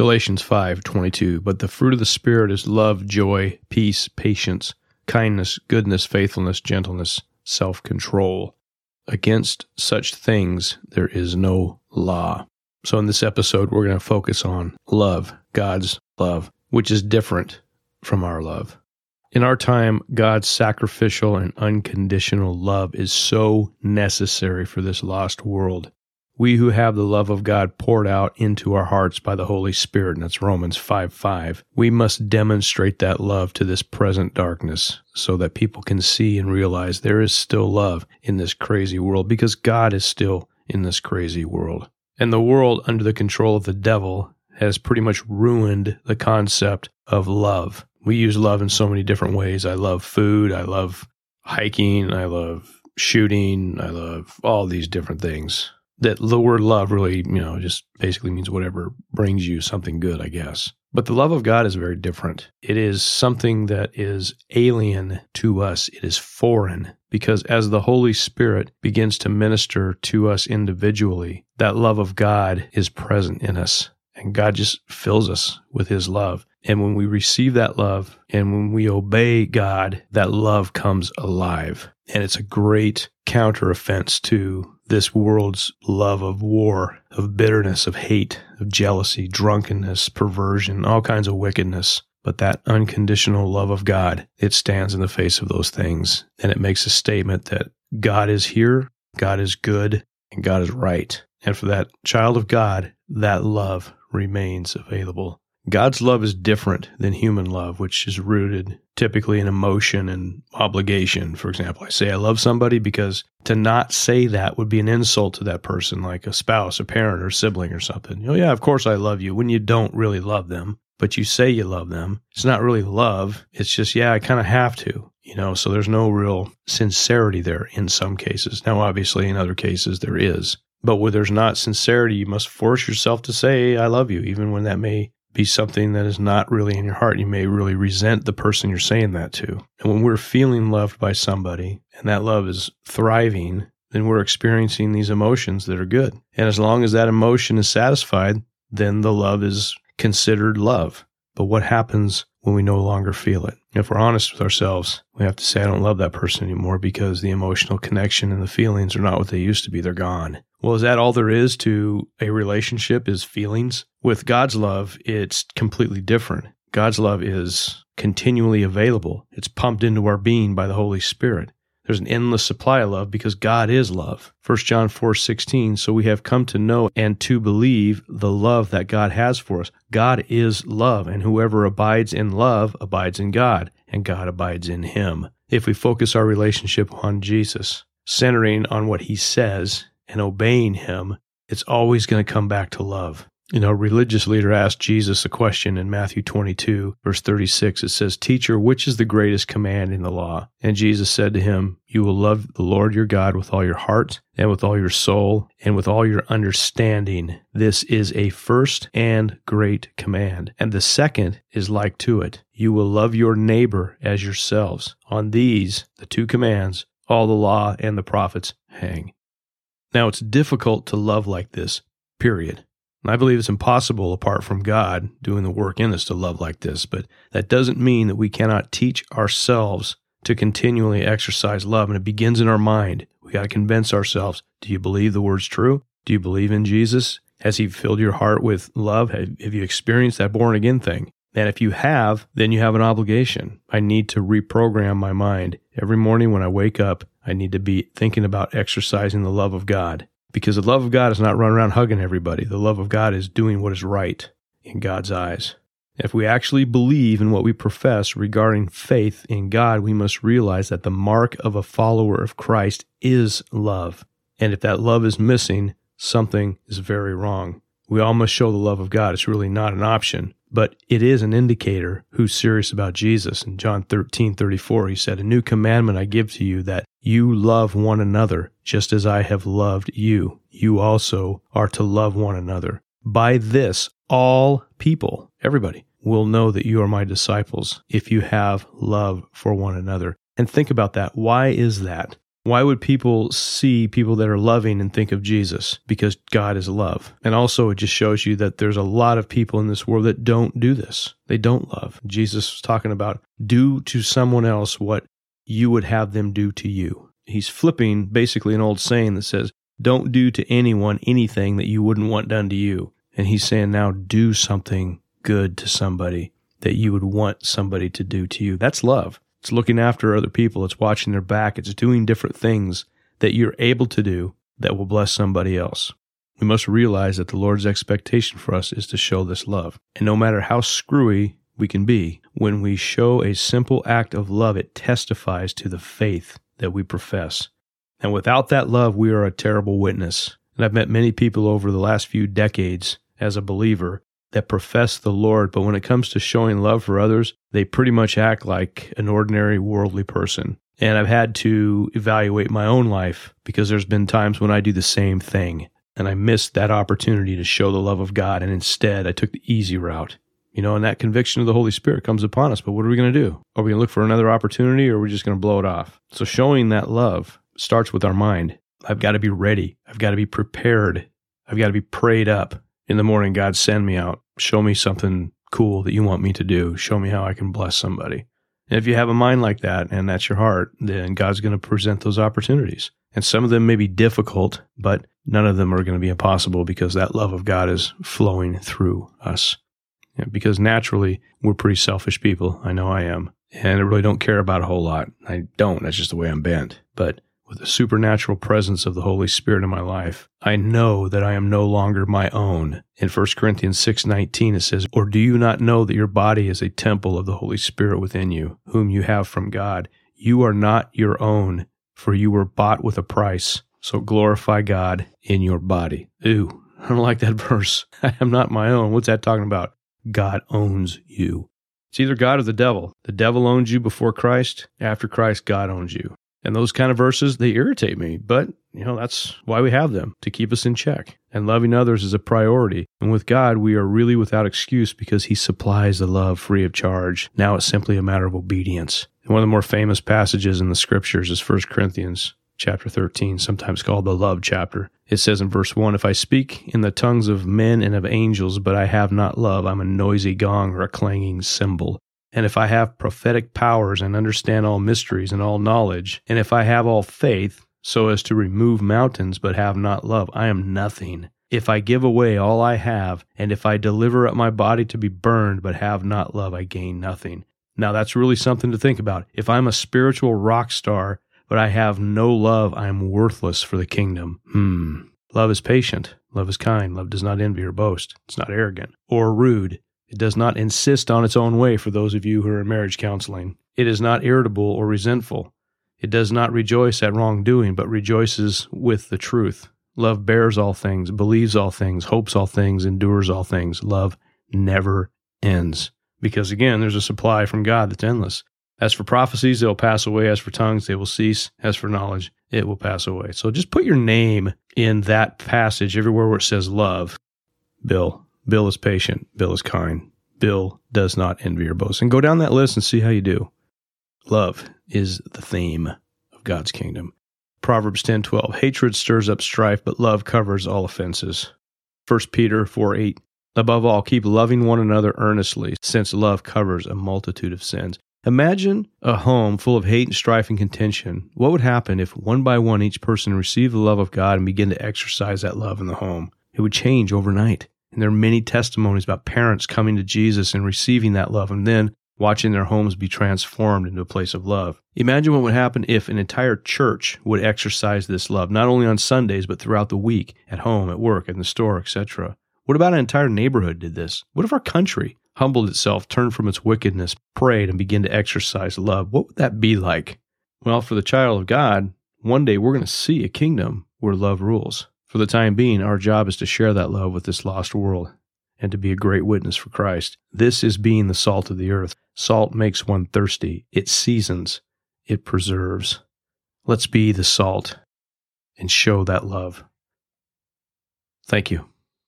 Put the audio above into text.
Galatians 5:22 But the fruit of the spirit is love, joy, peace, patience, kindness, goodness, faithfulness, gentleness, self-control. Against such things there is no law. So in this episode we're going to focus on love, God's love, which is different from our love. In our time, God's sacrificial and unconditional love is so necessary for this lost world. We who have the love of God poured out into our hearts by the Holy Spirit, and that's Romans 5 5, we must demonstrate that love to this present darkness so that people can see and realize there is still love in this crazy world because God is still in this crazy world. And the world under the control of the devil has pretty much ruined the concept of love we use love in so many different ways. I love food. I love hiking. I love shooting. I love all these different things. That the word love really, you know, just basically means whatever brings you something good, I guess. But the love of God is very different. It is something that is alien to us. It is foreign because as the Holy Spirit begins to minister to us individually, that love of God is present in us. And God just fills us with his love. And when we receive that love and when we obey God, that love comes alive. And it's a great counter offense to this world's love of war, of bitterness, of hate, of jealousy, drunkenness, perversion, all kinds of wickedness. But that unconditional love of God, it stands in the face of those things. And it makes a statement that God is here, God is good, and God is right. And for that child of God, that love remains available. God's love is different than human love, which is rooted typically in emotion and obligation. For example, I say I love somebody because to not say that would be an insult to that person, like a spouse, a parent, or sibling or something. Oh, yeah, of course I love you when you don't really love them, but you say you love them. It's not really love. It's just, yeah, I kind of have to, you know, so there's no real sincerity there in some cases. Now, obviously, in other cases, there is. But where there's not sincerity, you must force yourself to say, I love you, even when that may be something that is not really in your heart. You may really resent the person you're saying that to. And when we're feeling loved by somebody and that love is thriving, then we're experiencing these emotions that are good. And as long as that emotion is satisfied, then the love is considered love. But what happens when we no longer feel it? If we're honest with ourselves, we have to say, I don't love that person anymore because the emotional connection and the feelings are not what they used to be. They're gone. Well, is that all there is to a relationship is feelings? With God's love, it's completely different. God's love is continually available. It's pumped into our being by the Holy Spirit. There's an endless supply of love because God is love. 1 John 4 16. So we have come to know and to believe the love that God has for us. God is love, and whoever abides in love abides in God, and God abides in him. If we focus our relationship on Jesus, centering on what he says and obeying him, it's always going to come back to love. You know, religious leader asked Jesus a question in Matthew 22, verse 36. It says, Teacher, which is the greatest command in the law? And Jesus said to him, You will love the Lord your God with all your heart, and with all your soul, and with all your understanding. This is a first and great command. And the second is like to it. You will love your neighbor as yourselves. On these, the two commands, all the law and the prophets hang. Now, it's difficult to love like this, period. I believe it's impossible apart from God doing the work in us to love like this, but that doesn't mean that we cannot teach ourselves to continually exercise love. And it begins in our mind. We got to convince ourselves do you believe the word's true? Do you believe in Jesus? Has he filled your heart with love? Have, have you experienced that born again thing? And if you have, then you have an obligation. I need to reprogram my mind. Every morning when I wake up, I need to be thinking about exercising the love of God. Because the love of God is not running around hugging everybody. The love of God is doing what is right in God's eyes. If we actually believe in what we profess regarding faith in God, we must realize that the mark of a follower of Christ is love. And if that love is missing, something is very wrong. We all must show the love of God. It's really not an option but it is an indicator who's serious about Jesus. In John 13, 34, he said, A new commandment I give to you that you love one another just as I have loved you. You also are to love one another. By this, all people, everybody, will know that you are my disciples if you have love for one another. And think about that. Why is that? Why would people see people that are loving and think of Jesus? Because God is love. And also, it just shows you that there's a lot of people in this world that don't do this. They don't love. Jesus was talking about do to someone else what you would have them do to you. He's flipping basically an old saying that says, don't do to anyone anything that you wouldn't want done to you. And he's saying now do something good to somebody that you would want somebody to do to you. That's love. It's looking after other people. It's watching their back. It's doing different things that you're able to do that will bless somebody else. We must realize that the Lord's expectation for us is to show this love. And no matter how screwy we can be, when we show a simple act of love, it testifies to the faith that we profess. And without that love, we are a terrible witness. And I've met many people over the last few decades as a believer that profess the Lord, but when it comes to showing love for others, they pretty much act like an ordinary worldly person. And I've had to evaluate my own life because there's been times when I do the same thing and I missed that opportunity to show the love of God. And instead, I took the easy route. You know, and that conviction of the Holy Spirit comes upon us. But what are we going to do? Are we going to look for another opportunity or are we just going to blow it off? So showing that love starts with our mind. I've got to be ready. I've got to be prepared. I've got to be prayed up in the morning, God, send me out. Show me something cool that you want me to do. Show me how I can bless somebody. And if you have a mind like that and that's your heart, then God's going to present those opportunities. And some of them may be difficult, but none of them are going to be impossible because that love of God is flowing through us. because naturally, we're pretty selfish people. I know I am. And I really don't care about a whole lot. I don't. That's just the way I'm bent. But with the supernatural presence of the Holy Spirit in my life, I know that I am no longer my own. In 1 Corinthians 6:19 it says, "Or do you not know that your body is a temple of the Holy Spirit within you, whom you have from God? You are not your own, for you were bought with a price. So glorify God in your body." Ooh, I don't like that verse. I am not my own. What's that talking about? God owns you. It's either God or the devil. The devil owns you before Christ. After Christ, God owns you. And those kind of verses, they irritate me, but you know, that's why we have them to keep us in check. And loving others is a priority. And with God, we are really without excuse because He supplies the love free of charge. Now it's simply a matter of obedience. And one of the more famous passages in the scriptures is 1 Corinthians chapter 13, sometimes called the love chapter. It says in verse 1 If I speak in the tongues of men and of angels, but I have not love, I'm a noisy gong or a clanging cymbal. And if I have prophetic powers and understand all mysteries and all knowledge, and if I have all faith so as to remove mountains but have not love, I am nothing. If I give away all I have, and if I deliver up my body to be burned but have not love, I gain nothing. Now that's really something to think about. If I'm a spiritual rock star, but I have no love, I am worthless for the kingdom. Hmm. Love is patient. Love is kind. Love does not envy or boast. It's not arrogant or rude. It does not insist on its own way for those of you who are in marriage counseling. It is not irritable or resentful. It does not rejoice at wrongdoing, but rejoices with the truth. Love bears all things, believes all things, hopes all things, endures all things. Love never ends. Because again, there's a supply from God that's endless. As for prophecies, they'll pass away. As for tongues, they will cease. As for knowledge, it will pass away. So just put your name in that passage everywhere where it says love. Bill, Bill is patient. Bill is kind. Bill does not envy or boast. And go down that list and see how you do. Love is the theme of God's kingdom. Proverbs 10:12 Hatred stirs up strife, but love covers all offenses. 1 Peter 4:8 Above all, keep loving one another earnestly, since love covers a multitude of sins. Imagine a home full of hate and strife and contention. What would happen if one by one each person received the love of God and began to exercise that love in the home? It would change overnight. And there are many testimonies about parents coming to Jesus and receiving that love and then watching their homes be transformed into a place of love. Imagine what would happen if an entire church would exercise this love, not only on Sundays, but throughout the week, at home, at work, in the store, etc. What about an entire neighborhood did this? What if our country humbled itself, turned from its wickedness, prayed, and began to exercise love? What would that be like? Well, for the child of God, one day we're going to see a kingdom where love rules. For the time being, our job is to share that love with this lost world and to be a great witness for Christ. This is being the salt of the earth. Salt makes one thirsty, it seasons, it preserves. Let's be the salt and show that love. Thank you.